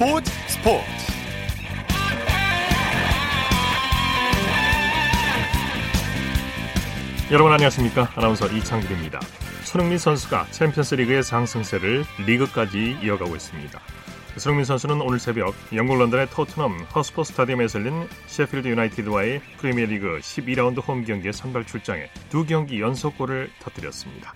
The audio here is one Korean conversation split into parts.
스포츠 스포츠. 여러분 안녕하십니까? 아나운서 이창길입니다. 손흥민 선수가 챔피언스 리그의 상승세를 리그까지 이어가고 있습니다. 손흥민 선수는 오늘 새벽 영국 런던의 토트넘 홋스퍼 스타디움에서 열린 셰필드 유나이티드와의 프리미어리그 12라운드 홈 경기에 선발 출장해 두 경기 연속골을 터뜨렸습니다.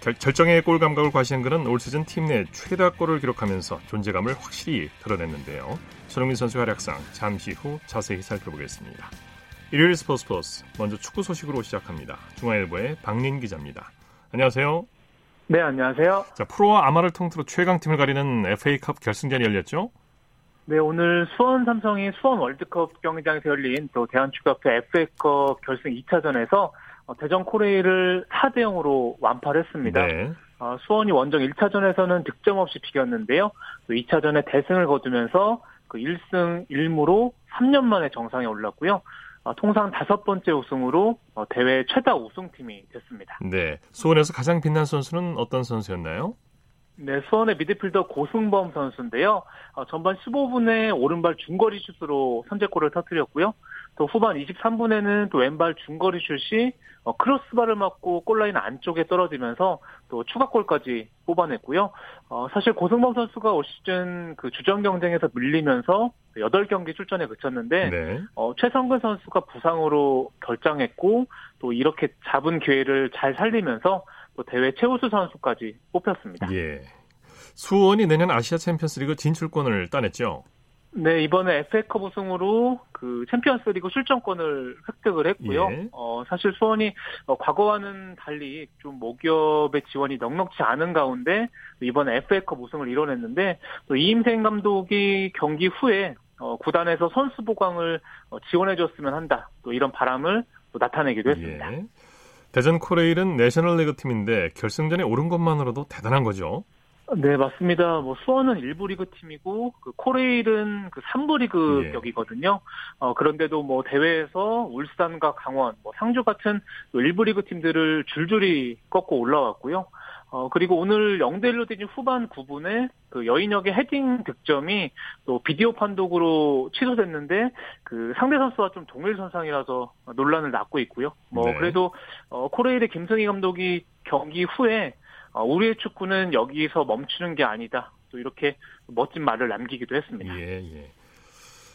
결, 절정의 골 감각을 과시한 그는 올 시즌 팀 내 최다 골을 기록하면서 존재감을 확실히 드러냈는데요. 손흥민 선수의 활약상 잠시 후 자세히 살펴보겠습니다. 일요일 스포츠 스포츠 먼저 축구 소식으로 시작합니다. 중앙일보의 박린 기자입니다. 안녕하세요. 네, 안녕하세요. 자, 프로와 아마를 통틀어 최강팀을 가리는 FA컵 결승전이 열렸죠? 네, 오늘 수원 삼성이 수원 월드컵 경기장에서 열린 또 대한축구협회 FA컵 결승 2차전에서 어, 대전 코레이를 4대 0으로 완파를 했습니다. 네. 어, 수원이 원정 1차전에서는 득점 없이 비겼는데요. 또 2차전에 대승을 거두면서 그 1승 1무로 3년 만에 정상에 올랐고요. 어, 통상 다섯 번째 우승으로 어, 대회 최다 우승팀이 됐습니다. 네. 수원에서 가장 빛난 선수는 어떤 선수였나요? 네, 수원의 미드필더 고승범 선수인데요. 어, 전반 15분에 오른발 중거리 슛으로 선제골을 터뜨렸고요. 또 후반 23분에는 또 왼발 중거리 슛이 어, 크로스바를 맞고 골라인 안쪽에 떨어지면서 또 추가골까지 뽑아냈고요. 어, 사실 고승범 선수가 올 시즌 그 주전 경쟁에서 밀리면서 8경기 출전에 그쳤는데 네. 어, 최성근 선수가 부상으로 결장했고 또 이렇게 잡은 기회를 잘 살리면서 또 대회 최우수 선수까지 뽑혔습니다. 예. 수원이 내년 아시아 챔피언스리그 진출권을 따냈죠. 네, 이번에 FA컵 우승으로 그 챔피언스리그 출전권을 획득을 했고요. 예. 어, 사실 수원이 어, 과거와는 달리 좀 모기업의 지원이 넉넉지 않은 가운데 이번에 FA컵 우승을 이뤄냈는데 또 이임생 감독이 경기 후에 어, 구단에서 선수 보강을 어, 지원해줬으면 한다. 또 이런 바람을 또 나타내기도 했습니다. 예. 대전 코레일은 내셔널리그 팀인데 결승전에 오른 것만으로도 대단한 거죠. 네, 맞습니다. 뭐 수원은 1부 리그 팀이고 그 코레일은 그 3부 리그 예. 격이거든요. 어, 그런데도 뭐 대회에서 울산과 강원, 뭐 상주 같은 1부 리그 팀들을 줄줄이 꺾고 올라왔고요. 어, 그리고 오늘 0대 1로 되진 후반 9분에 그 여인역의 헤딩 득점이 또 비디오 판독으로 취소됐는데 그 상대 선수와 좀 동일 선상이라서 논란을 낳고 있고요. 뭐 네. 그래도 어, 코레일의 김승희 감독이 경기 후에 어, 우리의 축구는 여기서 멈추는 게 아니다. 또 이렇게 멋진 말을 남기기도 했습니다. 예, 예.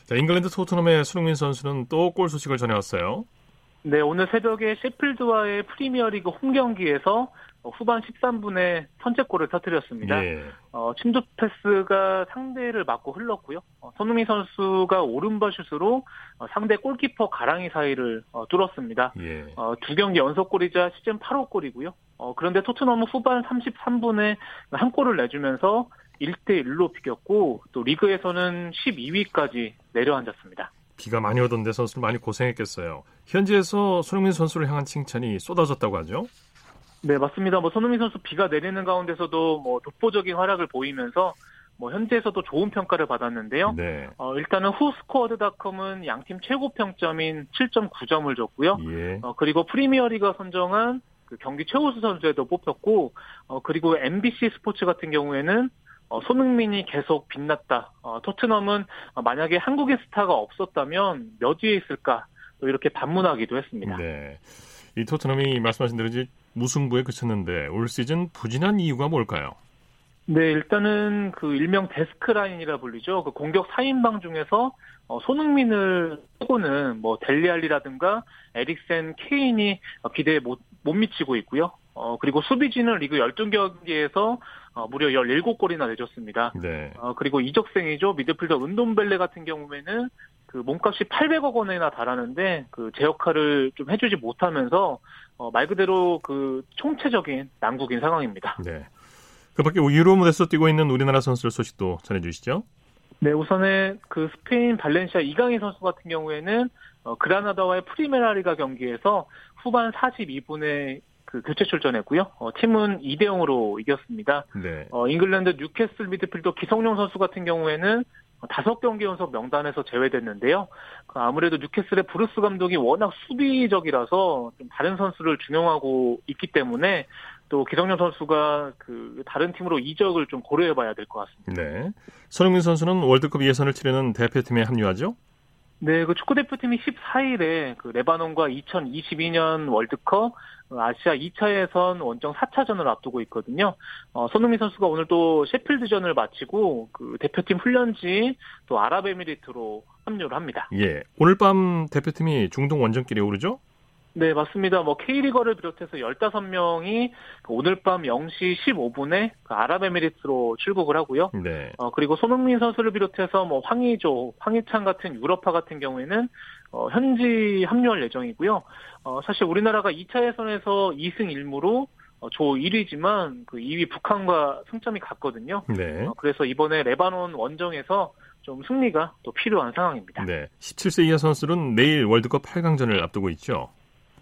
자, 잉글랜드 토트넘의 수능민 선수는 또 골 소식을 전해왔어요. 네, 오늘 새벽에 셰필드와의 프리미어리그 홈 경기에서 후반 13분에 선제골을 터뜨렸습니다. 예. 어, 침투 패스가 상대를 맞고 흘렀고요. 어, 손흥민 선수가 오른발 슛으로 어, 상대 골키퍼 가랑이 사이를 어, 뚫었습니다. 예. 어, 두 경기 연속골이자 시즌 8호 골이고요. 어, 그런데 토트넘은 후반 33분에 한 골을 내주면서 1대1로 비겼고 또 리그에서는 12위까지 내려앉았습니다. 비가 많이 오던데 선수들 많이 고생했겠어요. 현지에서 손흥민 선수를 향한 칭찬이 쏟아졌다고 하죠? 네, 맞습니다. 뭐 손흥민 선수 비가 내리는 가운데서도 뭐 독보적인 활약을 보이면서 뭐 현지에서도 좋은 평가를 받았는데요. 네. 어, 일단은 후스코어드닷컴은 양팀 최고 평점인 7.9점을 줬고요. 예. 어, 그리고 프리미어리가 선정한 그 경기 최우수 선수에도 뽑혔고, 어, 그리고 MBC 스포츠 같은 경우에는 어, 손흥민이 계속 빛났다. 어, 토트넘은 어, 만약에 한국의 스타가 없었다면 몇 위에 있을까? 또 이렇게 반문하기도 했습니다. 네. 이 토트넘이 말씀하신 대로 이제 무승부에 그쳤는데 올 시즌 부진한 이유가 뭘까요? 네, 일단은 그 일명 데스크 라인이라 불리죠. 그 공격 4인방 중에서 어, 손흥민을 빼고는 뭐 델리알리라든가 에릭센, 케인이 기대에 못, 못 미치고 있고요. 어, 그리고 수비진은 리그 12경기에서 어, 무려 17골이나 내줬습니다. 네. 어, 그리고 이적생이죠. 미드필더 은돔벨레 같은 경우에는 그 몸값이 800억 원이나 달하는데 그 제 역할을 좀 해주지 못하면서 어, 말 그대로 그 총체적인 난국인 상황입니다. 네. 그 밖에 유로 무대에서 뛰고 있는 우리나라 선수들 소식도 전해주시죠. 네, 우선은 그 스페인 발렌시아 이강인 선수 같은 경우에는 어, 그라나다와의 프리메라리가 경기에서 후반 42분에 그 교체 출전했고요. 어, 팀은 2대 0으로 이겼습니다. 네. 어, 잉글랜드 뉴캐슬 미드필더 기성용 선수 같은 경우에는 다섯 경기 연속 명단에서 제외됐는데요. 그 아무래도 뉴캐슬의 브루스 감독이 워낙 수비적이라서 좀 다른 선수를 중용하고 있기 때문에 또 기성용 선수가 그 다른 팀으로 이적을 좀 고려해봐야 될 것 같습니다. 네. 손흥민 선수는 월드컵 예선을 치르는 대표팀에 합류하죠? 네, 그 축구 대표팀이 14일에 그 레바논과 2022년 월드컵 아시아 2차 예선 원정 4차전을 앞두고 있거든요. 어, 손흥민 선수가 오늘 또 셰필드전을 마치고 그 대표팀 훈련지 또 아랍에미리트로 합류를 합니다. 예. 오늘 밤 대표팀이 중동 원정길에 오르죠? 네, 맞습니다. 뭐 K리거를 비롯해서 15명이 그 오늘 밤 0시 15분에 그 아랍에미리트로 출국을 하고요. 네. 어, 그리고 손흥민 선수를 비롯해서 뭐 황의조, 황희찬 같은 유럽파 같은 경우에는 어, 현지 합류할 예정이고요. 어, 사실 우리나라가 2차 예선에서 2승 1무로 어, 조 1위지만 그 2위 북한과 승점이 같거든요. 네. 어, 그래서 이번에 레바논 원정에서 좀 승리가 또 필요한 상황입니다. 네. 17세 이하 선수는 내일 월드컵 8강전을 앞두고 있죠.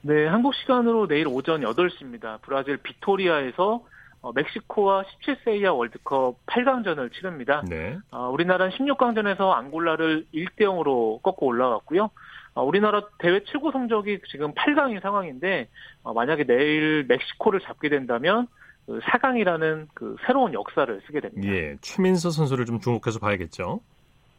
네, 한국 시간으로 내일 오전 8시입니다. 브라질 비토리아에서 어, 멕시코와 17세 이하 월드컵 8강전을 치릅니다. 네. 어, 우리나라는 16강전에서 앙골라를 1대 0으로 꺾고 올라갔고요. 어, 우리나라 대회 최고 성적이 지금 8강인 상황인데 어, 만약에 내일 멕시코를 잡게 된다면 그 4강이라는 그 새로운 역사를 쓰게 됩니다. 예, 최민서 선수를 좀 주목해서 봐야겠죠.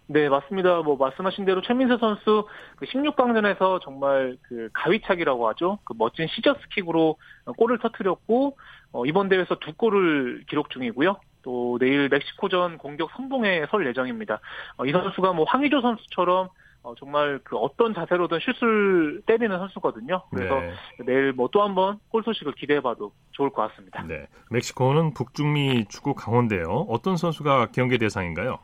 네, 맞습니다. 뭐 말씀하신 대로 최민세 선수 그 16강전에서 정말 그 가위차기라고 하죠. 그 멋진 시저스킥으로 골을 터뜨렸고 어, 이번 대회에서 두 골을 기록 중이고요. 또 내일 멕시코전 공격 선봉에 설 예정입니다. 어, 이 선수가 뭐 황의조 선수처럼 어, 정말 그 어떤 자세로든 슛을 때리는 선수거든요. 그래서 네. 내일 뭐 또 한 번 골 소식을 기대해봐도 좋을 것 같습니다. 네, 멕시코는 북중미 축구 강원데요. 어떤 선수가 경계 대상인가요?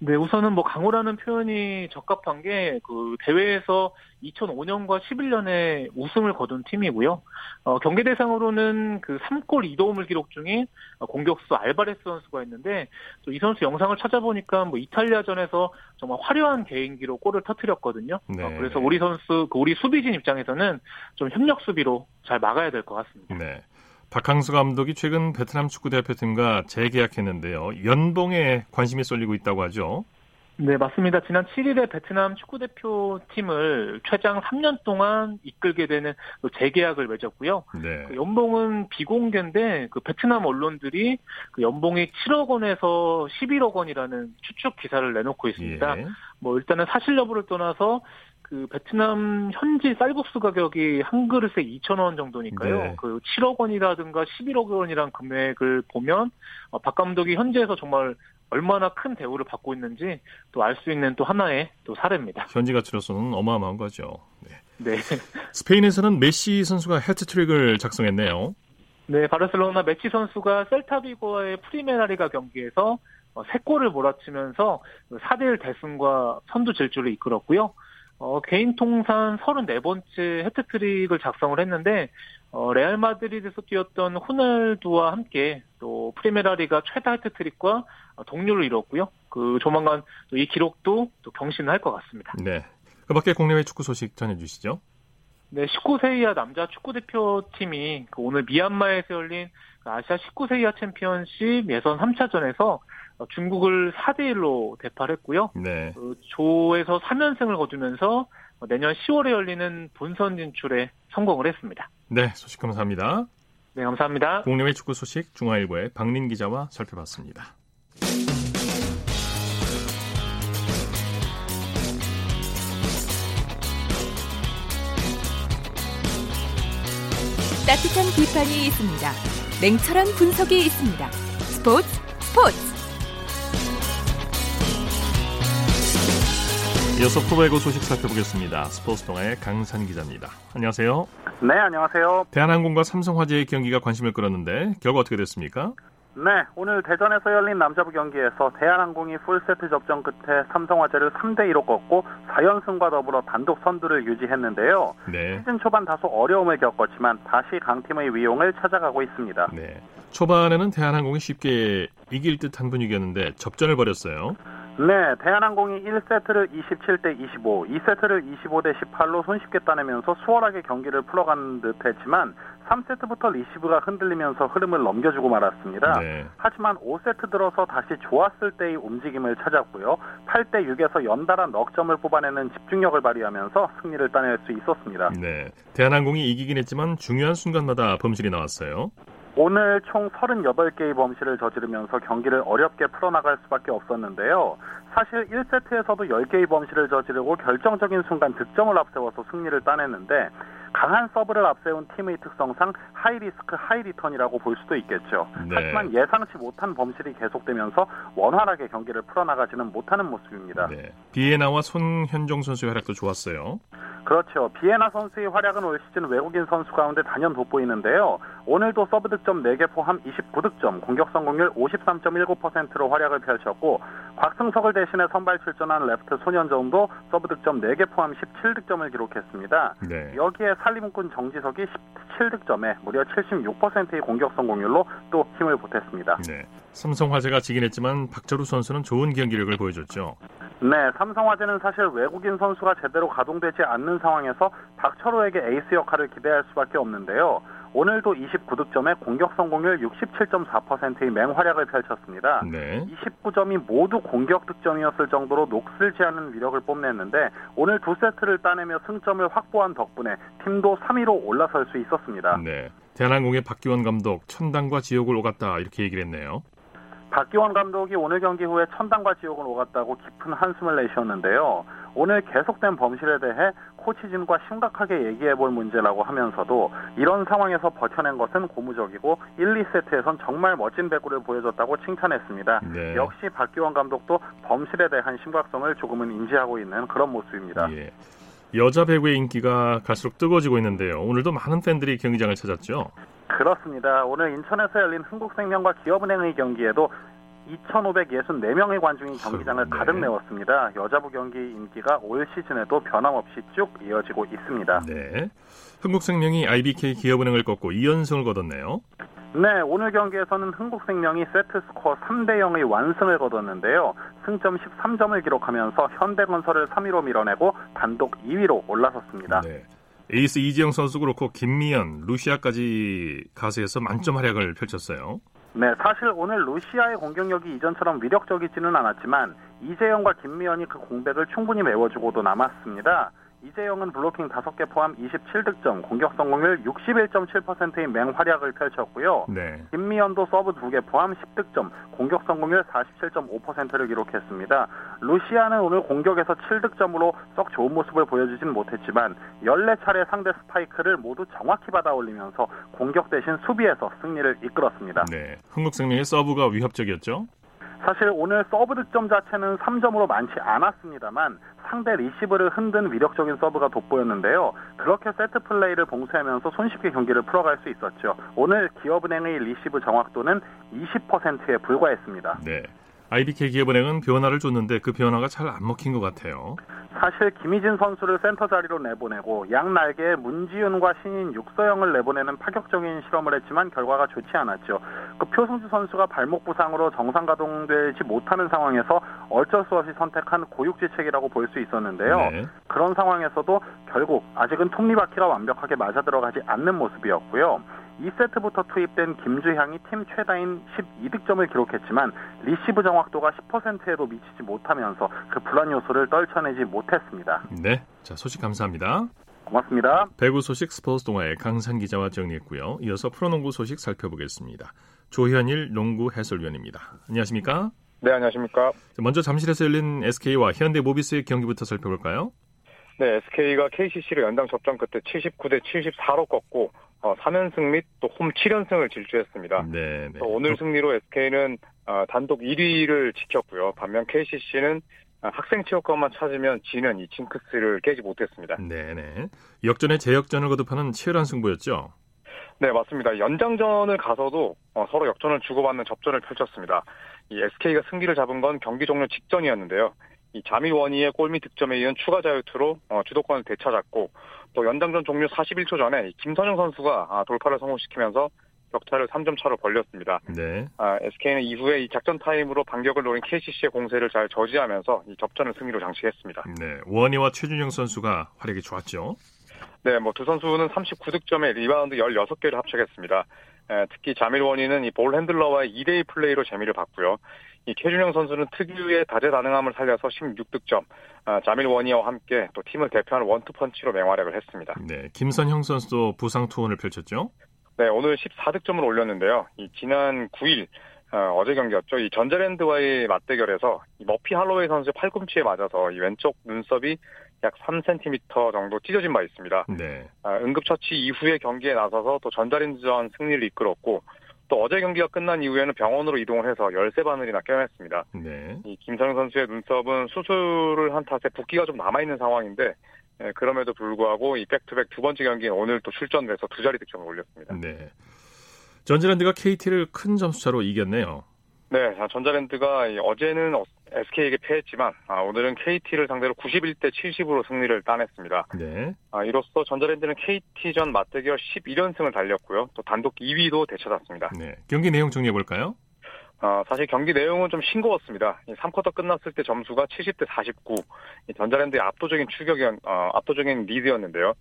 네, 우선은 뭐 강호라는 표현이 적합한 게 그 대회에서 2005년과 11년에 우승을 거둔 팀이고요. 어, 경기 대상으로는 그 3골 2도움을 기록 중인 공격수 알바레스 선수가 있는데 또 이 선수 영상을 찾아보니까 뭐 이탈리아전에서 정말 화려한 개인기로 골을 터뜨렸거든요. 네. 어, 그래서 우리 선수, 그 우리 수비진 입장에서는 좀 협력 수비로 잘 막아야 될 것 같습니다. 네. 박항수 감독이 최근 베트남 축구 대표팀과 재계약했는데요. 연봉에 관심이 쏠리고 있다고 하죠. 네, 맞습니다. 지난 7일에 베트남 축구대표팀을 최장 3년 동안 이끌게 되는 그 재계약을 맺었고요. 네. 그 연봉은 비공개인데 그 베트남 언론들이 그 연봉이 7억 원에서 11억 원이라는 추측 기사를 내놓고 있습니다. 예. 뭐 일단은 사실 여부를 떠나서 그 베트남 현지 쌀국수 가격이 한 그릇에 2천 원 정도니까요. 네. 그 7억 원이라든가 11억 원이란 금액을 보면 어, 박 감독이 현지에서 정말 얼마나 큰 대우를 받고 있는지 또 알 수 있는 또 하나의 또 사례입니다. 현지 가치로서는 어마어마한 거죠. 네. 네. 스페인에서는 메시 선수가 해트트릭을 작성했네요. 네, 바르셀로나 메시 선수가 셀타비고와의 프리메라리가 경기에서 3골을 어, 몰아치면서 4대1 대승과 선두 질주를 이끌었고요. 어, 개인 통산 34번째 해트트릭을 작성을 했는데 어, 레알 마드리드에서 뛰었던 호날두와 함께 또 프리메라리가 최다 해트트릭과 동률을 이뤘고요. 그 조만간 이 기록도 또 경신을 할 것 같습니다. 네. 그 밖에 국내외 축구 소식 전해주시죠. 네, 19세 이하 남자 축구 대표팀이 그 오늘 미얀마에서 열린 아시아 19세 이하 챔피언십 예선 3차전에서 어, 중국을 4대 1로 대파했고요. 네. 그 조에서 3연승을 거두면서 내년 10월에 열리는 본선 진출에 성공을 했습니다. 네, 소식 감사합니다. 네, 감사합니다. 국내외 축구 소식 중화일보의 박린 기자와 살펴봤습니다. 따뜻한 비판이 있습니다. 냉철한 분석이 있습니다. 스포츠 스포츠 이어서 프로배구 소식 살펴보겠습니다. 스포츠 동아의 강산 기자입니다. 안녕하세요. 네, 안녕하세요. 대한항공과 삼성화재의 경기가 관심을 끌었는데 결과 어떻게 됐습니까? 네, 오늘 대전에서 열린 남자부 경기에서 대한항공이 풀세트 접전 끝에 삼성화재를 3대2로 꺾고 4연승과 더불어 단독 선두를 유지했는데요. 네. 시즌 초반 다소 어려움을 겪었지만 다시 강팀의 위용을 찾아가고 있습니다. 네. 초반에는 대한항공이 쉽게 이길 듯한 분위기였는데 접전을 벌였어요. 네, 대한항공이 1세트를 27대 25, 2세트를 25대 18로 손쉽게 따내면서 수월하게 경기를 풀어간 듯 했지만 3세트부터 리시브가 흔들리면서 흐름을 넘겨주고 말았습니다. 네. 하지만 5세트 들어서 다시 좋았을 때의 움직임을 찾았고요. 8대 6에서 연달아 넉 점을 뽑아내는 집중력을 발휘하면서 승리를 따낼 수 있었습니다. 네, 대한항공이 이기긴 했지만 중요한 순간마다 범실이 나왔어요. 오늘 총 38개의 범실을 저지르면서 경기를 어렵게 풀어나갈 수밖에 없었는데요. 사실 1세트에서도 10개의 범실을 저지르고 결정적인 순간 득점을 앞세워서 승리를 따냈는데 강한 서브를 앞세운 팀의 특성상 high risk high return이라고 볼 수도 있겠죠. 네. 하지만 예상치 못한 범실이 계속되면서 원활하게 경기를 풀어나가지는 못하는 모습입니다. 네. 비에나와 손현종 선수의 활약도 좋았어요. 그렇죠. 비에나 선수의 활약은 올 시즌 외국인 선수 가운데 단연 돋보이는데요. 오늘도 서브 득점 4개 포함 29득점, 공격 성공률 53.19%로 활약을 펼쳤고 곽승석을 대신해 선발 출전한 레프트 손현종도 서브 득점 4개 포함 17득점을 기록했습니다. 네. 여기에 살림꾼 정지석이 17득점에 무려 76%의 공격 성공률로 또 힘을 보탰습니다. 네. 삼성화재가 지긴 했지만 박철우 선수는 좋은 경기력을 보여줬죠. 네, 삼성화재는 사실 외국인 선수가 제대로 가동되지 않는 상황에서 박철우에게 에이스 역할을 기대할 수밖에 없는데요. 오늘도 29득점에 공격 성공률 67.4%의 맹활약을 펼쳤습니다. 네. 29점이 모두 공격 득점이었을 정도로 녹슬지 않은 위력을 뽐냈는데 오늘 두 세트를 따내며 승점을 확보한 덕분에 팀도 3위로 올라설 수 있었습니다. 네. 대한항공의 박기원 감독 천당과 지옥을 오갔다 이렇게 얘기를 했네요. 박기원 감독이 오늘 경기 후에 천당과 지옥을 오갔다고 깊은 한숨을 내쉬었는데요. 오늘 계속된 범실에 대해 코치진과 심각하게 얘기해 볼 문제라고 하면서도 이런 상황에서 버텨낸 것은 고무적이고 1, 2세트에선 정말 멋진 배구를 보여줬다고 칭찬했습니다. 네. 역시 박기원 감독도 범실에 대한 심각성을 조금은 인지하고 있는 그런 모습입니다. 예. 여자 배구의 인기가 갈수록 뜨거워지고 있는데요. 오늘도 많은 팬들이 경기장을 찾았죠. 그렇습니다. 오늘 인천에서 열린 흥국생명과 기업은행의 경기에도 2,564명의 관중이 경기장을 네. 가득 메웠습니다. 여자부 경기 인기가 올 시즌에도 변함없이 쭉 이어지고 있습니다. 네. 흥국생명이 IBK 기업은행을 꺾고 2연승을 거뒀네요. 네, 오늘 경기에서는 흥국생명이 세트 스코어 3대 0의 완승을 거뒀는데요. 승점 13점을 기록하면서 현대건설을 3위로 밀어내고 단독 2위로 올라섰습니다. 네. 에이스 이재영 선수 그리고 김미연, 루시아까지 가세해서 만점 활약을 펼쳤어요. 네, 사실 오늘 루시아의 공격력이 이전처럼 위력적이지는 않았지만 이재영과 김미연이 그 공백을 충분히 메워주고도 남았습니다. 이재영은 블로킹 5개 포함 27득점, 공격 성공률 61.7%의 맹활약을 펼쳤고요. 네. 김미연도 서브 2개 포함 10득점, 공격 성공률 47.5%를 기록했습니다. 루시아는 오늘 공격에서 7득점으로 썩 좋은 모습을 보여주진 못했지만 14차례 상대 스파이크를 모두 정확히 받아 올리면서 공격 대신 수비에서 승리를 이끌었습니다. 네. 흥국생명의 서브가 위협적이었죠? 사실 오늘 서브 득점 자체는 3점으로 많지 않았습니다만 상대 리시브를 흔든 위력적인 서브가 돋보였는데요. 그렇게 세트 플레이를 봉쇄하면서 손쉽게 경기를 풀어갈 수 있었죠. 오늘 기업은행의 리시브 정확도는 20%에 불과했습니다. 네. IBK 기업은행은 변화를 줬는데 그 변화가 잘 안 먹힌 것 같아요. 사실 김희진 선수를 센터 자리로 내보내고 양 날개에 문지윤과 신인 육서영을 내보내는 파격적인 실험을 했지만 결과가 좋지 않았죠. 그 표승주 선수가 발목 부상으로 정상 가동되지 못하는 상황에서 어쩔 수 없이 선택한 고육지책이라고 볼 수 있었는데요. 네. 그런 상황에서도 결국 아직은 톱니바퀴가 완벽하게 맞아 들어가지 않는 모습이었고요. 2세트부터 투입된 김주향이 팀 최다인 12득점을 기록했지만 리시브 정확도가 10%에도 미치지 못하면서 그 불안 요소를 떨쳐내지 못했습니다. 네, 자 소식 감사합니다. 고맙습니다. 배구 소식 스포츠 동아의 강산 기자와 정리했고요. 이어서 프로농구 소식 살펴보겠습니다. 조현일 농구 해설위원입니다. 안녕하십니까? 네, 안녕하십니까? 먼저 잠실에서 열린 SK와 현대 모비스의 경기부터 살펴볼까요? 네, SK가 KCC를 연장 접전 끝에 79대 74로 꺾고 어, 3연승 및 또 홈 7연승을 질주했습니다. 네, 네. 오늘 승리로 SK는 어, 단독 1위를 지켰고요. 반면 KCC는 어, 학생 체육관만 찾으면 지는 이 징크스를 깨지 못했습니다. 네네. 네. 역전에 재역전을 거듭하는 치열한 승부였죠. 네, 맞습니다. 연장전을 가서도 어, 서로 역전을 주고받는 접전을 펼쳤습니다. 이 SK가 승기를 잡은 건 경기 종료 직전이었는데요. 이 자밀 원희의 골밑 득점에 이은 추가 자유투로 어, 주도권을 되찾았고 또 연장전 종료 41초 전에 김선형 선수가 아, 돌파를 성공시키면서 격차를 3점 차로 벌렸습니다. 네. 아, SK는 이후에 이 작전 타임으로 반격을 노린 KCC의 공세를 잘 저지하면서 이 접전을 승리로 장식했습니다. 네. 워니와 최준영 선수가 활약이 좋았죠. 네, 뭐 두 선수는 39득점에 리바운드 16개를 합작했습니다. 에, 특히 자밀 워니는 이 ball handler와의 2대2 플레이로 재미를 봤고요. 이 최준영 선수는 특유의 다재다능함을 살려서 16득점, 아, 자밀 원희와 함께 또 팀을 대표하는 원투펀치로 맹활약을 했습니다. 네, 김선형 선수도 부상 투혼을 펼쳤죠? 네, 오늘 14득점을 올렸는데요. 이 지난 9일 어, 제 경기였죠. 이 전자랜드와의 맞대결에서 이 머피 할로웨이 선수의 팔꿈치에 맞아서 이 왼쪽 눈썹이 약 3cm 정도 찢어진 바 있습니다. 네. 아, 응급처치 이후에 경기에 나서서 또 전자랜드전 승리를 이끌었고 또 어제 경기가 끝난 이후에는 병원으로 이동을 해서 열세 바늘이나 껴냈습니다. 네. 이 김선영 선수의 눈썹은 수술을 한 탓에 붓기가 좀 남아 있는 상황인데 예, 그럼에도 불구하고 이 back-to-back 두 번째 경기는 오늘 또 출전을 해서 두 자리 득점을 올렸습니다. 네. 전자랜드가 KT를 큰 점수차로 이겼네요. 네, 전자랜드가 어제는 SK에게 패했지만 아, 오늘은 KT를 상대로 91대 70으로 승리를 따냈습니다. 네. 아, 이로써 전자랜드는 KT전 맞대결 11연승을 달렸고요. 또 단독 2위도 되찾았습니다. 네. 경기 내용 정리해 볼까요? 어, 사실 경기 내용은 좀 싱거웠습니다. 3쿼터 끝났을 때 점수가 70대 49. 전자랜드의 압도적인 추격이 어, 압도적인 리드였는데요.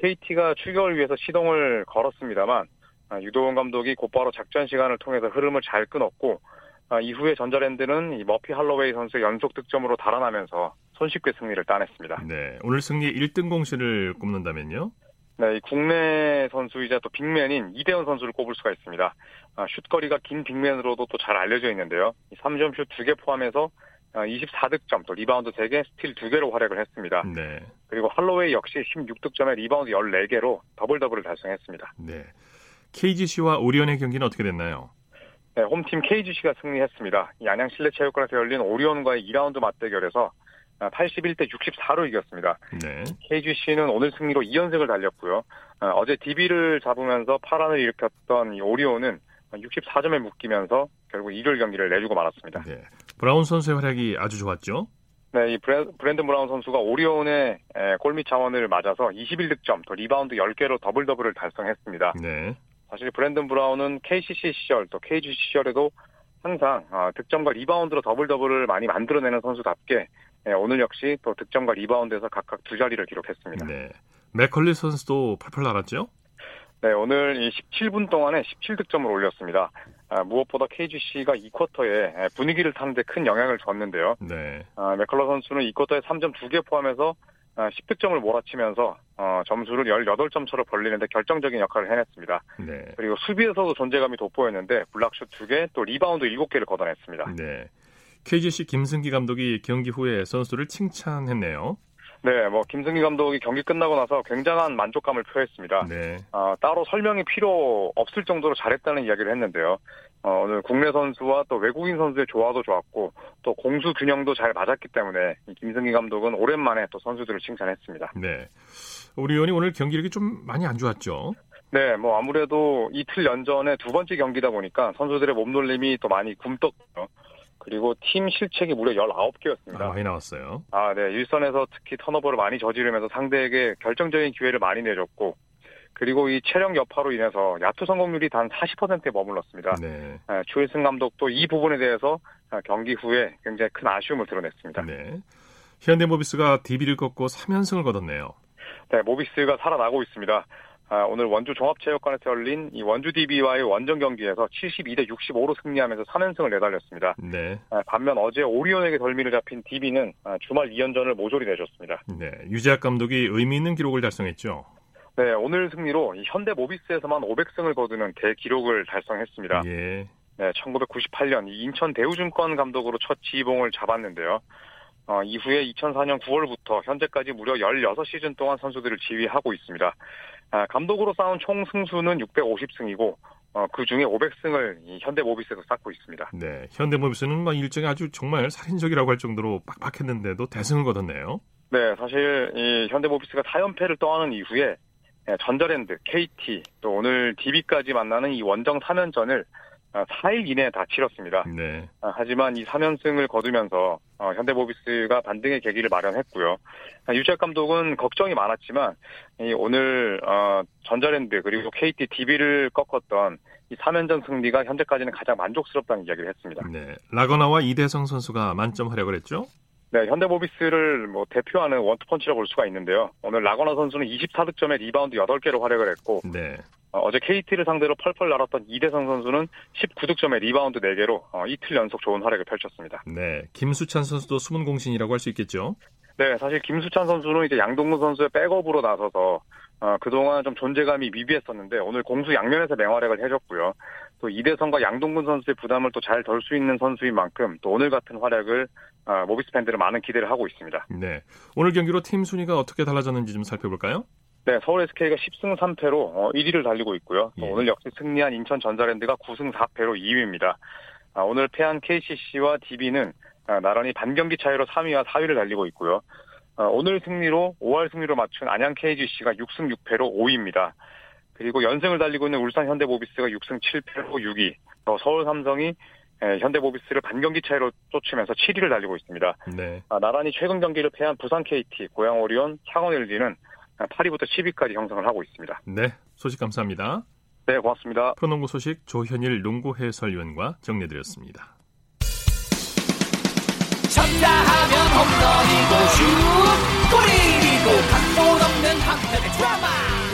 KT가 추격을 위해서 시동을 걸었습니다만 아, 유도원 감독이 곧바로 작전 시간을 통해서 흐름을 잘 끊었고 아, 이후에 전자랜드는 이 머피 할로웨이 선수의 연속 득점으로 달아나면서 손쉽게 승리를 따냈습니다. 네, 오늘 승리 1등 공신을 꼽는다면요? 네, 이국내 선수이자 또 빅맨인 이대현 선수를 꼽을 수가 있습니다. 아, 슛거리가 긴 빅맨으로도 또 잘 알려져 있는데요. 3점 슛 2개 포함해서 24득점, 또 리바운드 3개, 스틸 2개로 활약을 했습니다. 네. 그리고 할로웨이 역시 16득점에 리바운드 14개로 더블 더블을 달성했습니다. 네. KGC와 오리온의 경기는 어떻게 됐나요? 네, 홈팀 KGC가 승리했습니다. 안양 실내체육관에서 열린 오리온과의 2라운드 맞대결에서 81대 64로 이겼습니다. 네. KGC는 오늘 승리로 2연승을 달렸고요. 어, 어제 DB를 잡으면서 파란을 일으켰던 오리온은 64점에 묶이면서 결국 일요일 경기를 내주고 말았습니다. 네. 브라운 선수의 활약이 아주 좋았죠? 네, 이 브랜든 브라운 선수가 오리온의 골밑 자원을 맞아서 21득점, 또 리바운드 10개로 더블 더블을 달성했습니다. 네. 사실 브랜든 브라운은 KCC 시절 또 KG 시절에도 항상 어, 득점과 리바운드로 더블 더블을 많이 만들어내는 선수답게 예, 오늘 역시 또 득점과 리바운드에서 각각 두 자리를 기록했습니다. 네. 맥컬러 선수도 펄펄 날았죠? 네, 오늘 이 17분 동안에 17득점을 올렸습니다. 아, 무엇보다 KGC가 2쿼터에 분위기를 타는데 큰 영향을 줬는데요. 네. 아, 맥컬러 선수는 2쿼터에 3점 2개 포함해서 10득점을 아, 몰아치면서 어, 점수를 18점 차로 벌리는데 결정적인 역할을 해냈습니다. 네. 그리고 수비에서도 존재감이 돋보였는데 블락슛 2개, 또 리바운드 7개를 걷어냈습니다. 네. KGC 김승기 감독이 경기 후에 선수를 칭찬했네요. 네, 뭐 김승기 감독이 경기 끝나고 나서 굉장한 만족감을 표했습니다. 네. 어, 따로 설명이 필요 없을 정도로 잘했다는 이야기를 했는데요. 어, 오늘 국내 선수와 또 외국인 선수의 조화도 좋았고 또 공수 균형도 잘 맞았기 때문에 김승기 감독은 오랜만에 또 선수들을 칭찬했습니다. 네. 우리 의원이 오늘 경기력이 좀 많이 안 좋았죠? 네, 뭐 아무래도 이틀 연전에 두 번째 경기다 보니까 선수들의 몸놀림이 또 많이 굼떴고요. 그리고 팀 실책이 무려 19개였습니다. 아, 많이 나왔어요. 아, 네. 일선에서 특히 턴오버를 많이 저지르면서 상대에게 결정적인 기회를 많이 내줬고 그리고 이 체력 여파로 인해서 야투 성공률이 단 40%에 머물렀습니다. 네. 네, 추일승 감독도 이 부분에 대해서 경기 후에 굉장히 큰 아쉬움을 드러냈습니다. 네. 현대모비스가 DB를 꺾고 3연승을 거뒀네요. 네, 모비스가 살아나고 있습니다. 아, 오늘 원주 종합체육관에서 열린 이 원주 DB와의 원정 경기에서 72대 65로 승리하면서 3연승을 내달렸습니다. 네. 아, 반면 어제 오리온에게 덜미를 잡힌 DB는 아, 주말 2연전을 모조리 내줬습니다. 네. 유재학 감독이 의미 있는 기록을 달성했죠. 네, 오늘 승리로 현대 모비스에서만 500승을 거두는 대기록을 달성했습니다. 예. 네, 1998년 인천 대우증권 감독으로 첫 지휘봉을 잡았는데요. 어, 이후에 2004년 9월부터 현재까지 무려 16시즌 동안 선수들을 지휘하고 있습니다. 아, 감독으로 쌓은 총 승수는 650승이고 어, 그 중에 500승을 현대모비스에서 쌓고 있습니다. 네, 현대모비스는 막 일정이 아주 정말 살인적이라고 할 정도로 빡빡했는데도 대승을 거뒀네요. 네, 사실 이 현대모비스가 4연패를 떠하는 이후에 예, 전자랜드, KT 또 오늘 DB까지 만나는 이 원정 3연전을 4일 아, 이내에 다 치렀습니다. 네. 아, 하지만 이 3연승을 거두면서 어, 현대모비스가 반등의 계기를 마련했고요. 아, 유재학 감독은 걱정이 많았지만 오늘 어, 전자랜드 그리고 KT, DB를 꺾었던 이 3연전 승리가 현재까지는 가장 만족스럽다는 이야기를 했습니다. 네. 라건아와 이대성 선수가 만점 활약을 했죠? 네, 현대모비스를 뭐 대표하는 원투펀치라고 볼 수가 있는데요. 오늘 라건아 선수는 24득점에 리바운드 8개로 활약을 했고 네. 어제 KT를 상대로 펄펄 날았던 이대성 선수는 19득점에 리바운드 4개로 어, 이틀 연속 좋은 활약을 펼쳤습니다. 네, 김수찬 선수도 숨은 공신이라고 할 수 있겠죠? 네, 사실 김수찬 선수는 이제 양동근 선수의 백업으로 나서서 어, 그동안 좀 존재감이 미비했었는데 오늘 공수 양면에서 맹활약을 해줬고요. 또 이대성과 양동근 선수의 부담을 또 잘 덜 수 있는 선수인 만큼 또 오늘 같은 활약을 어, 모비스 팬들은 많은 기대를 하고 있습니다. 네. 오늘 경기로 팀 순위가 어떻게 달라졌는지 좀 살펴볼까요? 네, 서울 SK가 10승 3패로 어, 1위를 달리고 있고요. 또 예. 오늘 역시 승리한 인천 전자랜드가 9승 4패로 2위입니다. 아, 오늘 패한 KCC와 DB는 아, 나란히 반경기 차이로 3위와 4위를 달리고 있고요. 아, 오늘 승리로 5월 승리로 맞춘 안양 KGC가 6승 6패로 5위입니다. 그리고 연승을 달리고 있는 울산 현대모비스가 6승 7패로 6위, 또 서울 삼성이 에, 현대모비스를 반경기 차이로 쫓으면서 7위를 달리고 있습니다. 네. 아, 나란히 최근 경기를 패한 부산 KT, 고양 오리온, 창원 LG는 8위부터 10위까지 형성을 하고 있습니다. 네. 소식 감사합니다. 네, 고맙습니다. 프로농구 소식 조현일 농구 해설위원과 정리해드렸습니다. 쳤다 하면 홈런이고 슛 골이고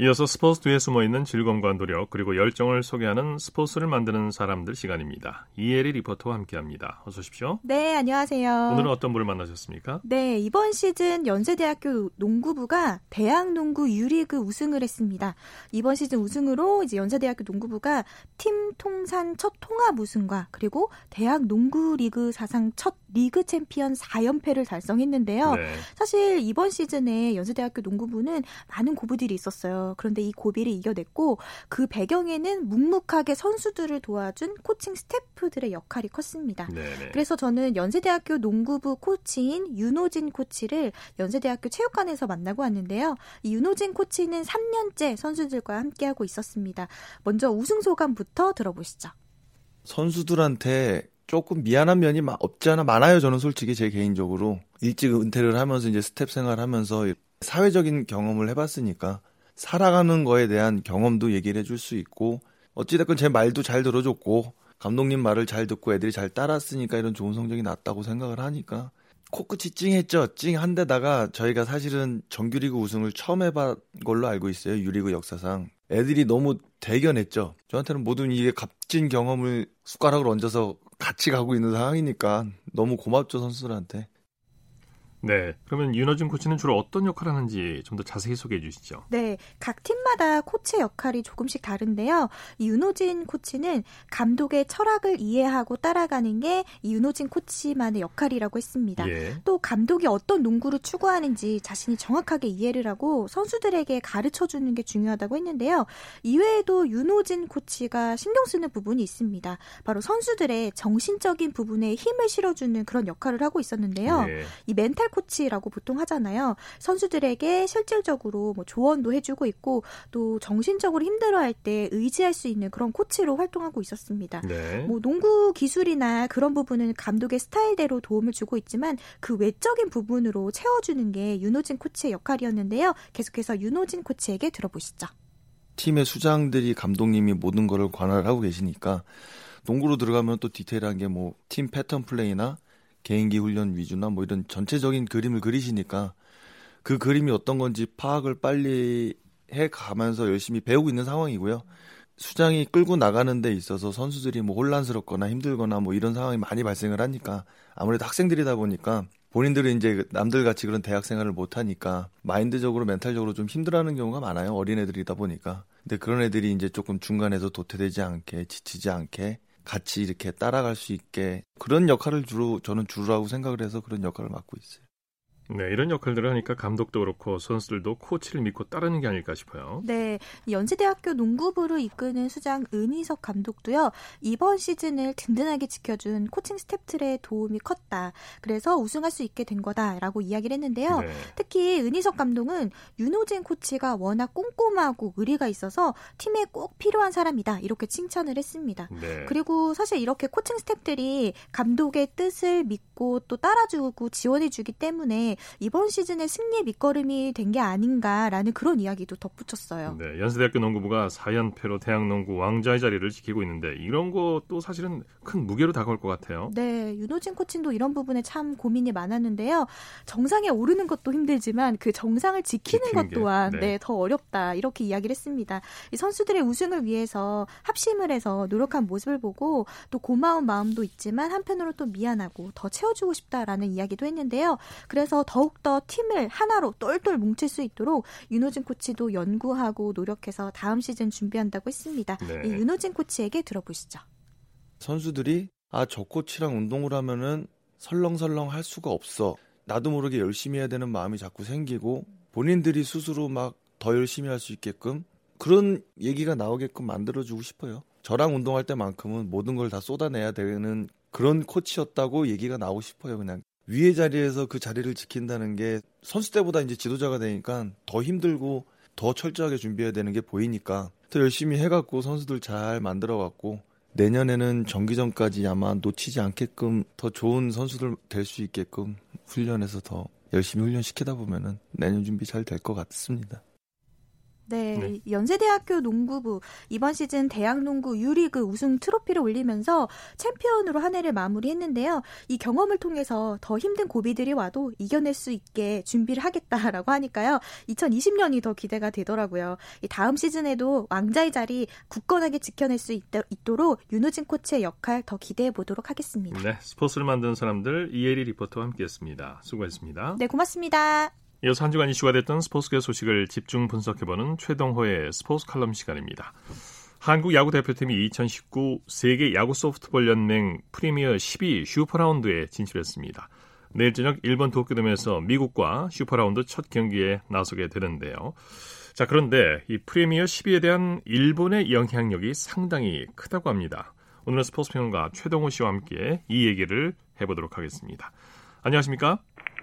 이어서 스포츠 뒤에 숨어있는 즐거움과 노력 그리고 열정을 소개하는 스포츠를 만드는 사람들 시간입니다. 이혜리 리포터와 함께합니다. 어서 오십시오. 네, 안녕하세요. 오늘은 어떤 분을 만나셨습니까? 네, 이번 시즌 연세대학교 농구부가 대학농구 U리그 우승을 했습니다. 이번 시즌 우승으로 이제 연세대학교 농구부가 팀 통산 첫 통합 우승과 그리고 대학 농구 리그 사상 첫 리그 챔피언 4연패를 달성했는데요. 네. 사실 이번 시즌에 연세대학교 농구부는 많은 고비들이 있었어요. 그런데 이 고비를 이겨냈고 그 배경에는 묵묵하게 선수들을 도와준 코칭 스태프들의 역할이 컸습니다. 네네. 그래서 저는 연세대학교 농구부 코치인 윤호진 코치를 연세대학교 체육관에서 만나고 왔는데요. 이 윤호진 코치는 3년째 선수들과 함께하고 있었습니다. 먼저 우승 소감부터 들어보시죠. 선수들한테 조금 미안한 면이 마- 없지 않아 많아요. 저는 솔직히 제 개인적으로 일찍 은퇴를 하면서 이제 스태프 생활하면서 사회적인 경험을 해봤으니까 살아가는 거에 대한 경험도 얘기를 해줄 수 있고 어찌됐건 제 말도 잘 들어줬고 감독님 말을 잘 듣고 애들이 잘 따랐으니까 이런 좋은 성적이 났다고 생각을 하니까 코끝이 찡했죠. 찡한 데다가 저희가 사실은 정규리그 우승을 처음 해본 걸로 알고 있어요. 유리그 역사상. 애들이 너무 대견했죠. 저한테는 모든 이게 값진 경험을 숟가락으로 얹어서 같이 가고 있는 상황이니까 너무 고맙죠, 선수들한테. 네. 그러면 윤호준 코치는 주로 어떤 역할을 하는지 좀 더 자세히 소개해 주시죠. 네, 각 팀마다 코치 역할이 조금씩 다른데요. 이 윤호진 코치는 감독의 철학을 이해하고 따라가는 게 이 윤호진 코치만의 역할이라고 했습니다. 예. 또 감독이 어떤 농구를 추구하는지 자신이 정확하게 이해를 하고 선수들에게 가르쳐 주는 게 중요하다고 했는데요. 이외에도 윤호진 코치가 신경 쓰는 부분이 있습니다. 바로 선수들의 정신적인 부분에 힘을 실어주는 그런 역할을 하고 있었는데요. 예. 이 멘탈 코치라고 보통 하잖아요. 선수들에게 실질적으로 뭐 조언도 해주고 있고 또 정신적으로 힘들어할 때 의지할 수 있는 그런 코치로 활동하고 있었습니다. 네. 뭐 농구 기술이나 그런 부분은 감독의 스타일대로 도움을 주고 있지만 그 외적인 부분으로 채워주는 게 윤호진 코치의 역할이었는데요. 계속해서 윤호진 코치에게 들어보시죠. 팀의 수장들이 감독님이 모든 거를 관할을 하고 계시니까 농구로 들어가면 또 디테일한 게 뭐 팀 패턴 플레이나 개인기 훈련 위주나 뭐 이런 전체적인 그림을 그리시니까 그 그림이 어떤 건지 파악을 빨리 해 가면서 열심히 배우고 있는 상황이고요. 수장이 끌고 나가는 데 있어서 선수들이 뭐 혼란스럽거나 힘들거나 뭐 이런 상황이 많이 발생을 하니까 아무래도 학생들이다 보니까 본인들은 이제 남들 같이 그런 대학 생활을 못 하니까 마인드적으로 멘탈적으로 좀 힘들어하는 경우가 많아요. 어린애들이다 보니까. 근데 그런 애들이 이제 조금 중간에서 도태되지 않게 지치지 않게 같이 이렇게 따라갈 수 있게 그런 역할을 주로 저는 주라고 생각을 해서 그런 역할을 맡고 있어요. 네, 이런 역할들을 하니까 감독도 그렇고 선수들도 코치를 믿고 따르는 게 아닐까 싶어요. 네, 연세대학교 농구부를 이끄는 수장 은희석 감독도요. 이번 시즌을 든든하게 지켜준 코칭 스태프들의 도움이 컸다. 그래서 우승할 수 있게 된 거다라고 이야기를 했는데요. 네. 특히 은희석 감독은 윤호진 코치가 워낙 꼼꼼하고 의리가 있어서 팀에 꼭 필요한 사람이다. 이렇게 칭찬을 했습니다. 네. 그리고 사실 이렇게 코칭 스태프들이 감독의 뜻을 믿고 또 따라주고 지원해주기 때문에 이번 시즌의 승리의 밑거름이 된 게 아닌가라는 그런 이야기도 덧붙였어요. 네, 연세대학교 농구부가 4연패로 대학농구 왕자의 자리를 지키고 있는데 이런 것도 사실은 큰 무게로 다가올 것 같아요. 네, 윤호진 코치도 이런 부분에 참 고민이 많았는데요. 정상에 오르는 것도 힘들지만 그 정상을 지키는, 지키는 것 또한 네. 네, 더 어렵다 이렇게 이야기를 했습니다. 이 선수들의 우승을 위해서 합심을 해서 노력한 모습을 보고 또 고마운 마음도 있지만 한편으로 또 미안하고 더 채워주고 싶다라는 이야기도 했는데요. 그래서 더욱더 팀을 하나로 똘똘 뭉칠 수 있도록 윤호진 코치도 연구하고 노력해서 다음 시즌 준비한다고 했습니다. 네. 이 윤호진 코치에게 들어보시죠. 선수들이 아 저 코치랑 운동을 하면은 설렁설렁 할 수가 없어. 나도 모르게 열심히 해야 되는 마음이 자꾸 생기고 본인들이 스스로 막 더 열심히 할 수 있게끔 그런 얘기가 나오게끔 만들어주고 싶어요. 저랑 운동할 때만큼은 모든 걸 다 쏟아내야 되는 그런 코치였다고 얘기가 나오고 싶어요. 그냥 위의 자리에서 그 자리를 지킨다는 게 선수 때보다 이제 지도자가 되니까 더 힘들고 더 철저하게 준비해야 되는 게 보이니까 더 열심히 해갖고 선수들 잘 만들어갖고 내년에는 정기전까지 아마 놓치지 않게끔 더 좋은 선수들 될 수 있게끔 훈련해서 더 열심히 훈련시키다 보면은 내년 준비 잘 될 것 같습니다. 네, 네, 연세대학교 농구부 이번 시즌 대학 농구 유리그 우승 트로피를 올리면서 챔피언으로 한 해를 마무리했는데요. 이 경험을 통해서 더 힘든 고비들이 와도 이겨낼 수 있게 준비를 하겠다라고 하니까요. 2020년이 더 기대가 되더라고요. 이 다음 시즌에도 왕자의 자리 굳건하게 지켜낼 수 있, 도록 윤호진 코치의 역할 더 기대해 보도록 하겠습니다. 네, 스포츠를 만든 사람들 이혜리 리포터와 함께했습니다. 수고했습니다. 네, 고맙습니다. 이어서 한 주간 이슈가 됐던 스포츠계 소식을 집중 분석해보는 최동호의 스포츠 칼럼 시간입니다. 한국 야구 대표팀이 2019 세계 야구 소프트볼 연맹 프리미어 12 슈퍼라운드에 진출했습니다. 내일 저녁 일본 도쿄돔에서 미국과 슈퍼라운드 첫 경기에 나서게 되는데요. 자, 그런데 이 프리미어 12에 대한 일본의 영향력이 상당히 크다고 합니다. 오늘 스포츠 평론가 최동호 씨와 함께 이 얘기를 해보도록 하겠습니다. 안녕하십니까?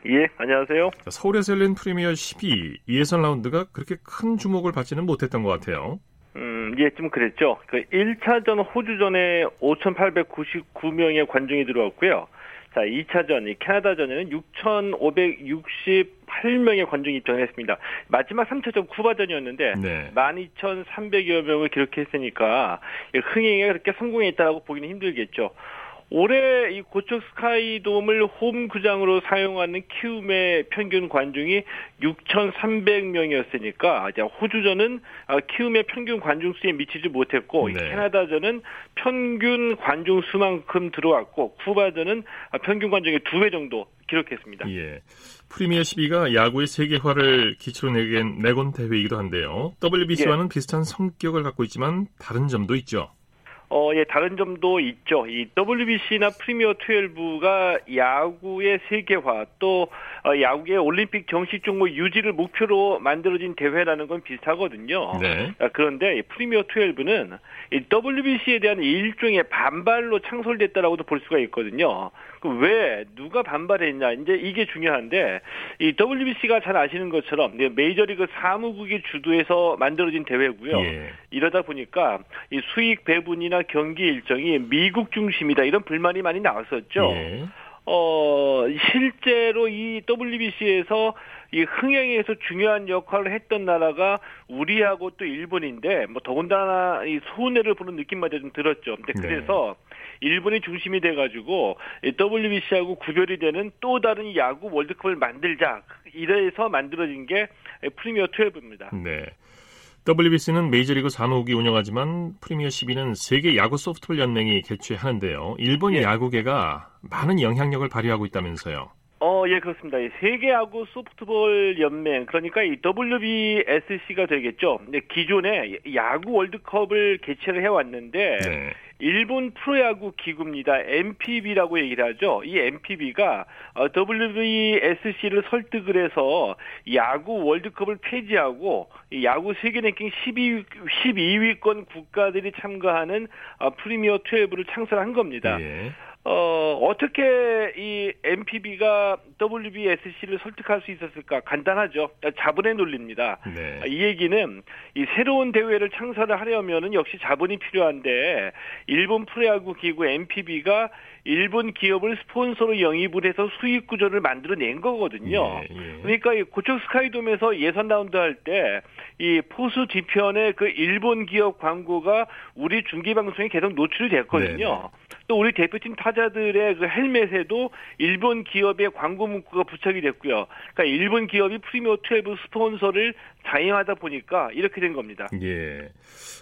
예, 안녕하세요. 서울에서 열린 프리미어 12 예선 라운드가 그렇게 큰 주목을 받지는 못했던 것 같아요. 음, 예, 좀 그랬죠. 그 1차전 호주전에 5,899명의 관중이 들어왔고요. 자, 2차전, 캐나다전에는 6,568명의 관중이 입장했습니다. 마지막 3차전 쿠바전이었는데 네. 12,300여 명을 기록했으니까 흥행에 그렇게 성공했다고 보기는 힘들겠죠. 올해 이 고척 스카이돔을 홈구장으로 사용하는 키움의 평균 관중이 6,300명이었으니까 이제 호주전은 아, 키움의 평균 관중 수에 미치지 못했고 네. 캐나다전은 평균 관중 수만큼 들어왔고 쿠바전은 평균 관중의 두 배 정도 기록했습니다. 예. 프리미어 12가 야구의 세계화를 기초로 내건, 내건 대회이기도 한데요. WBC와는 예. 비슷한 성격을 갖고 있지만 다른 점도 있죠. 어, 예, 다른 점도 있죠. 이 WBC나 프리미어 12가 야구의 세계화 또 어, 야구의 올림픽 정식 종목 유지를 목표로 만들어진 대회라는 건 비슷하거든요. 네. 아, 그런데 프리미어 12는 이 WBC에 대한 일종의 반발로 창설됐다라고도 볼 수가 있거든요. 왜 누가 반발했냐 이제 이게 중요한데 이 WBC가 잘 아시는 것처럼 메이저리그 사무국이 주도해서 만들어진 대회고요. 예. 이러다 보니까 이 수익 배분이나 경기 일정이 미국 중심이다 이런 불만이 많이 나왔었죠. 예. 어, 실제로 이 WBC에서 이 흥행에서 중요한 역할을 했던 나라가 우리하고 또 일본인데 뭐 더군다나 이 손해를 보는 느낌마저 좀 들었죠. 근데 네. 그래서 네. 일본이 중심이 돼가지고 WBC하고 구별이 되는 또 다른 야구 월드컵을 만들자 이래서 만들어진 게 프리미어 12입니다. 네. WBC는 메이저리그 사무국이 운영하지만 프리미어 12는 세계 야구 소프트볼 연맹이 개최하는데요. 일본 예. 야구계가 많은 영향력을 발휘하고 있다면서요. 어, 예, 그렇습니다. 세계 야구 소프트볼 연맹, 그러니까 이 WBSC가 되겠죠. 기존에 야구 월드컵을 개최를 해왔는데, 네. 일본 프로야구 기구입니다. MPB라고 얘기를 하죠. 이 MPB가 어, WBSC를 설득을 해서 야구 월드컵을 폐지하고 야구 세계 랭킹 12, 12위권 국가들이 참가하는 어, 프리미어 12를 창설한 겁니다. 예. 어, 어떻게 이 MPB가 WBSC를 설득할 수 있었을까? 간단하죠. 자본의 논리입니다. 네. 이 얘기는 이 새로운 대회를 창설을 하려면은 역시 자본이 필요한데 일본 프로야구 기구 MPB가 일본 기업을 스폰서로 영입을 해서 수익 구조를 만들어낸 거거든요. 예, 예. 그러니까 이 고척 스카이돔에서 예선 라운드 할 때 이 포수 뒤편에 그 일본 기업 광고가 우리 중계 방송에 계속 노출이 됐거든요. 또 우리 대표팀 타자들의 그 헬멧에도 일본 기업의 광고 문구가 부착이 됐고요. 그러니까 일본 기업이 프리미어 12 스폰서를 자행하다 보니까 이렇게 된 겁니다. 예.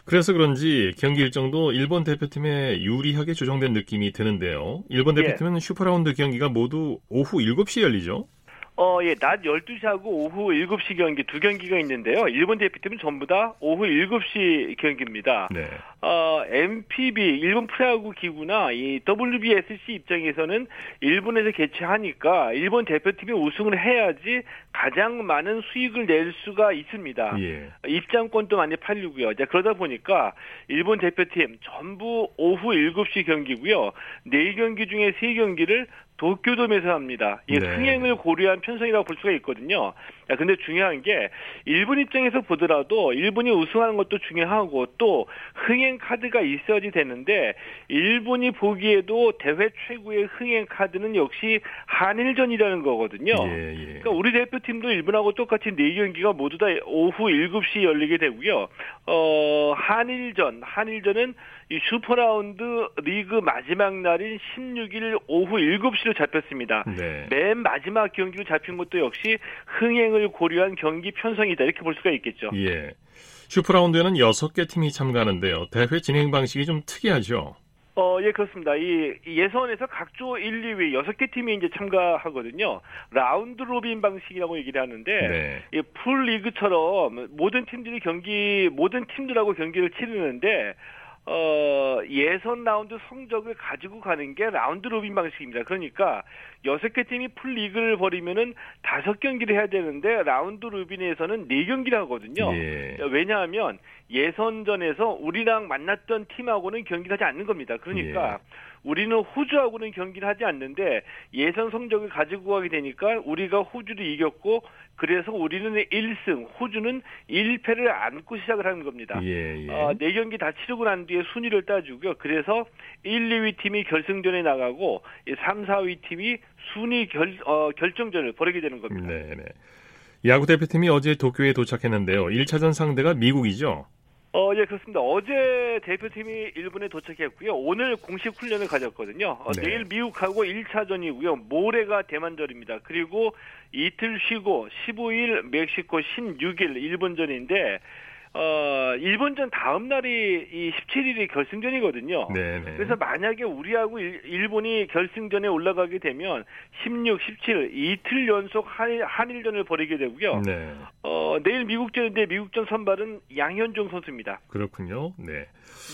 그래서 그런지 경기 일정도 일본 대표팀에 유리하게 조정된 느낌이 드는데요. 일본 예. 대표팀은 슈퍼라운드 경기가 모두 오후 7시에 열리죠. 어, 예, 낮 12시하고 오후 7시 경기 두 경기가 있는데요. 일본 대표팀은 전부 다 오후 7시 경기입니다. 네. 어, NPB, 일본 프로야구 기구나 이 WBSC 입장에서는 일본에서 개최하니까 일본 대표팀이 우승을 해야지 가장 많은 수익을 낼 수가 있습니다. 예. 입장권도 많이 팔리고요. 자, 그러다 보니까 일본 대표팀 전부 오후 7시 경기고요. 4경기 중에 3경기를 도쿄돔에서 합니다. 이 네. 흥행을 고려한 편성이라고 볼 수가 있거든요. 자, 근데 중요한 게 일본 입장에서 보더라도 일본이 우승하는 것도 중요하고 또 흥행 카드가 있어야지 되는데 일본이 보기에도 대회 최고의 흥행 카드는 역시 한일전이라는 거거든요. 예, 예. 그러니까 우리 대표팀도 일본하고 똑같이 네 경기가 모두 다 오후 7시 열리게 되고요. 어, 한일전, 한일전은 이 슈퍼라운드 리그 마지막 날인 16일 오후 7시로 잡혔습니다. 네. 맨 마지막 경기로 잡힌 것도 역시 흥행을 고려한 경기 편성이다 이렇게 볼 수가 있겠죠. 예. 슈퍼라운드에는 6개 팀이 참가하는데요. 대회 진행 방식이 좀 특이하죠. 어, 예, 그렇습니다. 이, 이 예선에서 각조 1, 2위 6개 팀이 이제 참가하거든요. 라운드 로빈 방식이라고 얘기를 하는데, 네. 이 풀리그처럼 모든 팀들이 경기, 모든 팀들하고 경기를 치르는데, 어, 예선 라운드 성적을 가지고 가는 게 라운드 로빈 방식입니다. 그러니까 여섯 개 팀이 풀리그를 벌이면은 다섯 경기를 해야 되는데 라운드 로빈에서는 네 경기를 하거든요. 예. 왜냐하면 예선전에서 우리랑 만났던 팀하고는 경기를 하지 않는 겁니다. 그러니까 우리는 호주하고는 경기를 하지 않는데 예선 성적을 가지고 가게 되니까 우리가 호주를 이겼고 그래서 우리는 1승, 호주는 1패를 안고 시작을 하는 겁니다. 예, 예. 어, 네 경기 다 치르고 난 뒤에 순위를 따주고요. 그래서 1, 2위 팀이 결승전에 나가고 이 3, 4위 팀이 순위 결, 어, 결정전을 벌이게 되는 겁니다. 네, 네. 야구 대표팀이 어제 도쿄에 도착했는데요. 1차전 상대가 미국이죠. 어, 예, 그렇습니다. 어제 대표팀이 일본에 도착했고요. 오늘 공식 훈련을 가졌거든요. 어, 네. 내일 미국하고 1차전이고요. 모레가 대만전입니다. 그리고 이틀 쉬고 15일 멕시코 16일 일본전인데 어, 일본전 다음 날이 이 17일이 결승전이거든요. 네, 네. 그래서 만약에 우리하고 일- 일본이 결승전에 올라가게 되면 16, 17 이틀 연속 한일, 한일전을 벌이게 되고요. 네. 어, 내일 미국전인데 미국전 선발은 양현종 선수입니다. 그렇군요. 네.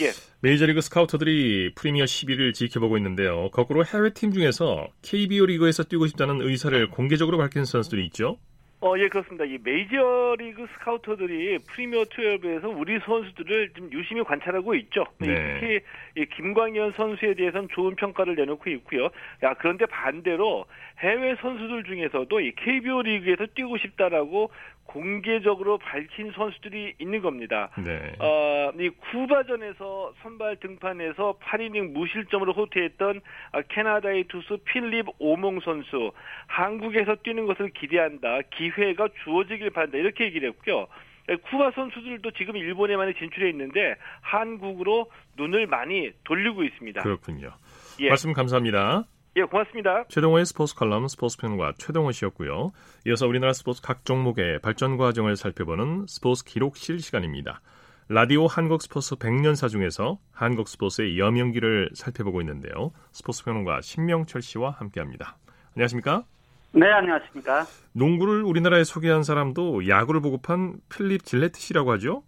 예. 메이저리그 스카우터들이 프리미어 11을 지켜보고 있는데요. 거꾸로 해외 팀 중에서 KBO 리그에서 뛰고 싶다는 의사를 공개적으로 밝힌 선수들이 있죠. 어, 예, 그렇습니다. 이 메이저리그 스카우터들이 프리미어 12에서 우리 선수들을 좀 유심히 관찰하고 있죠. 네. 특히 이 김광현 선수에 대해서는 좋은 평가를 내놓고 있고요. 야, 그런데 반대로 해외 선수들 중에서도 이 KBO 리그에서 뛰고 싶다라고 공개적으로 밝힌 선수들이 있는 겁니다. 네. 어, 이 쿠바전에서 선발 등판에서 8이닝 무실점으로 호투했던 아, 캐나다의 투수 필립 오몽 선수 한국에서 뛰는 것을 기대한다. 기회가 주어지길 바란다. 이렇게 얘기를 했고요. 예, 쿠바 선수들도 지금 일본에 많이 진출해 있는데 한국으로 눈을 많이 돌리고 있습니다. 그렇군요. 예, 말씀 감사합니다. 예, 고맙습니다. 최동호의 스포츠 칼럼 스포츠 평론가 최동호 씨였고요. 이어서 우리나라 스포츠 각 종목의 발전 과정을 살펴보는 스포츠 기록실 시간입니다. 라디오 한국 스포츠 100년사 중에서 한국 스포츠의 여명기를 살펴보고 있는데요. 스포츠 평론가 신명철 씨와 함께합니다. 안녕하십니까? 네, 안녕하십니까. 농구를 우리나라에 소개한 사람도 야구를 보급한 필립 질레트 씨라고 하죠?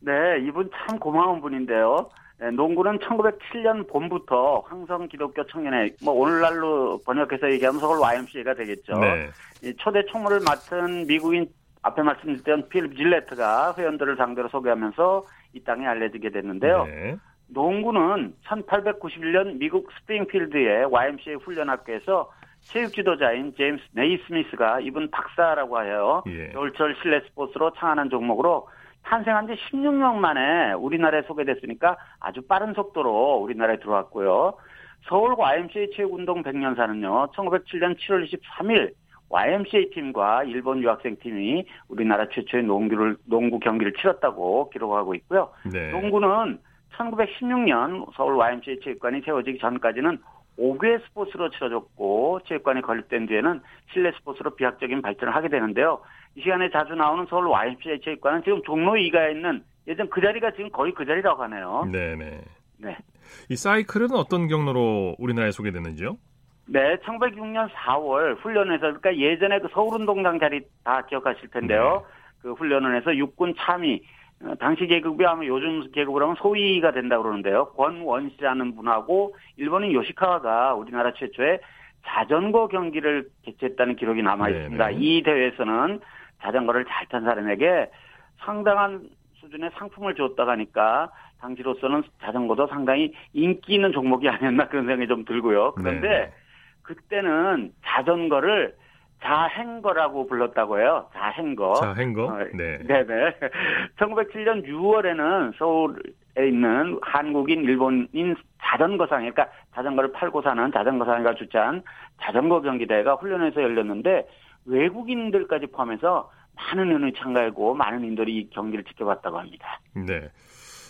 네, 이분 참 고마운 분인데요. 네, 농구는 1907년 봄부터 황성 기독교 청년회, 뭐 오늘날로 번역해서 얘기하면 서울 YMCA가 되겠죠. 네. 이 초대 총무를 맡은 미국인 앞에 말씀드렸던 필립 질레트가 회원들을 상대로 소개하면서 이 땅에 알려지게 됐는데요. 네. 농구는 1891년 미국 스프링필드의 YMCA 훈련학교에서 체육 지도자인 제임스 네이스미스가 이분 박사라고 하여 예. 겨울철 실내 스포츠로 창안한 종목으로 탄생한 지 16년 만에 우리나라에 소개됐으니까 아주 빠른 속도로 우리나라에 들어왔고요. 서울 YMCA 체육운동 100년사는요, 1907년 7월 23일 YMCA 팀과 일본 유학생 팀이 우리나라 최초의 농구를, 농구 경기를 치렀다고 기록하고 있고요. 네. 농구는 1916년 서울 YMCA 체육관이 세워지기 전까지는 5개 스포츠로 치러졌고 체육관이 건립된 뒤에는 실내 스포츠로 비약적인 발전을 하게 되는데요. 이 시간에 자주 나오는 서울 YMCA 체육관은 지금 종로 2가에 있는 예전 그 자리가 지금 거의 그 자리라고 하네요. 네네. 네. 이 사이클은 어떤 경로로 우리나라에 소개됐는지요? 네, 1906년 4월 훈련에서 그러니까 예전에 그 서울운동장 자리 다 기억하실 텐데요. 그 훈련을 해서 육군 참위 어, 당시 계급이 아마 요즘 계급으로 하면 소위가 된다고 그러는데요. 권원 씨라는 분하고 일본인 요시카와가 우리나라 최초의 자전거 경기를 개최했다는 기록이 남아 있습니다. 이 대회에서는 자전거를 잘 탄 사람에게 상당한 수준의 상품을 줬다가 하니까 당시로서는 자전거도 상당히 인기 있는 종목이 아니었나 그런 생각이 좀 들고요. 그런데 네. 그때는 자전거를 자행거라고 불렀다고 해요. 자행거. 자, 행거. 어, 네. 네 네. 1907년 6월에는 서울에 있는 한국인, 일본인 자전거상, 그러니까 자전거를 팔고 사는 자전거상회가 주최한 자전거 경기대회가 훈련에서 열렸는데 외국인들까지 포함해서 많은 인원이 참가하고 많은 인들이 이 경기를 지켜봤다고 합니다. 네.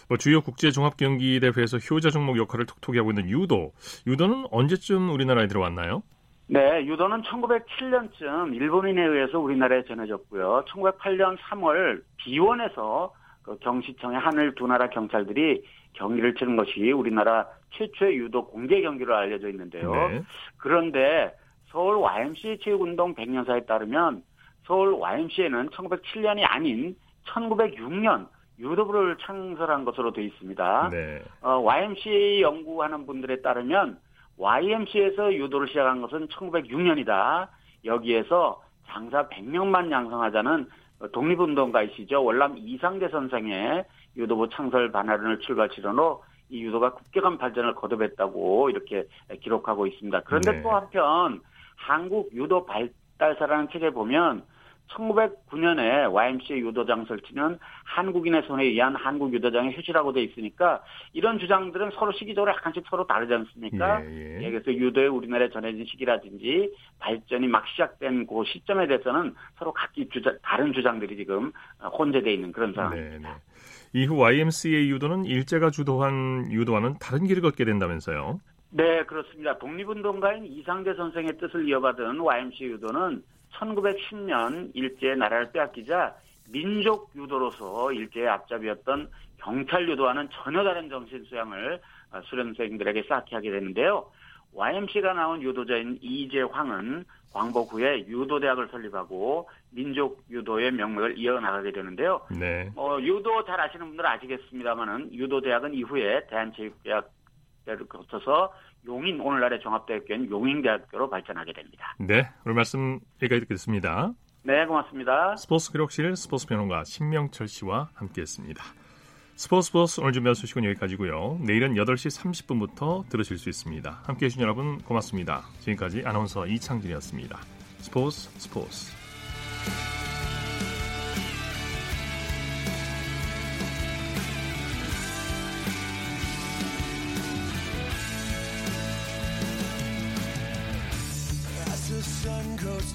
뭐 주요 국제 종합 경기 대회에서 효자 종목 역할을 톡톡히 하고 있는 유도. 유도는 언제쯤 우리나라에 들어왔나요? 네, 유도는 1907년쯤 일본인에 의해서 우리나라에 전해졌고요. 1908년 3월 비원에서 그 경시청의 하늘 두 나라 경찰들이 경기를 치는 것이 우리나라 최초의 유도 공개 경기로 알려져 있는데요. 네. 그런데 서울 YMCA 체육운동 100년사에 따르면 서울 YMCA는 1907년이 아닌 1906년 유도부를 창설한 것으로 되어 있습니다. 네. 어, YMCA 연구하는 분들에 따르면 YMCA에서 유도를 시작한 것은 1906년이다. 여기에서 장사 100명만 양성하자는 독립운동가이시죠. 월남 이상대 선생의 유도부 창설 반환을 출발치론으로 이 유도가 급격한 발전을 거듭했다고 이렇게 기록하고 있습니다. 그런데 네. 또 한편 한국 유도 발달사라는 책에 보면 1909년에 YMCA 유도장 설치는 한국인의 손에 의한 한국 유도장의 휴지라고 돼 있으니까 이런 주장들은 서로 시기적으로 약간씩 서로 다르지 않습니까? 예, 예. 예, 그래서 유도에 우리나라에 전해진 시기라든지 발전이 막 시작된 그 시점에 대해서는 서로 각기 주장, 다른 주장들이 지금 혼재되어 있는 그런 상황입니다. 네, 네. 이후 YMCA 유도는 일제가 주도한 유도와는 다른 길을 걷게 된다면서요? 네, 그렇습니다. 독립운동가인 이상대 선생의 뜻을 이어받은 YMCA 유도는 1910년 일제의 나라를 빼앗기자 민족 유도로서 일제의 앞잡이였던 경찰 유도와는 전혀 다른 정신 수양을 어, 수련생들에게 쌓게 하게 되는데요. YMC가 나온 유도자인 이재황은 광복 후에 유도대학을 설립하고 민족 유도의 명맥을 이어나가게 되는데요. 네. 어, 유도 잘 아시는 분들은 아시겠습니다만은 유도대학은 이후에 대한체육대학 을 거쳐서 용인 오늘날의 종합대학교인 용인대학교로 발전하게 됩니다. 네. 오늘 말씀 여기까지 듣겠습니다. 네, 고맙습니다. 스포츠 기록실 스포츠 평론가 신명철 씨와 함께했습니다. 스포츠 스포츠 오늘 준비한 소식은 여기까지고요. 내일은 8시 30분부터 들으실 수 있습니다. 함께해 주신 여러분 고맙습니다. 지금까지 아나운서 이창진이었습니다. 스포츠 스포츠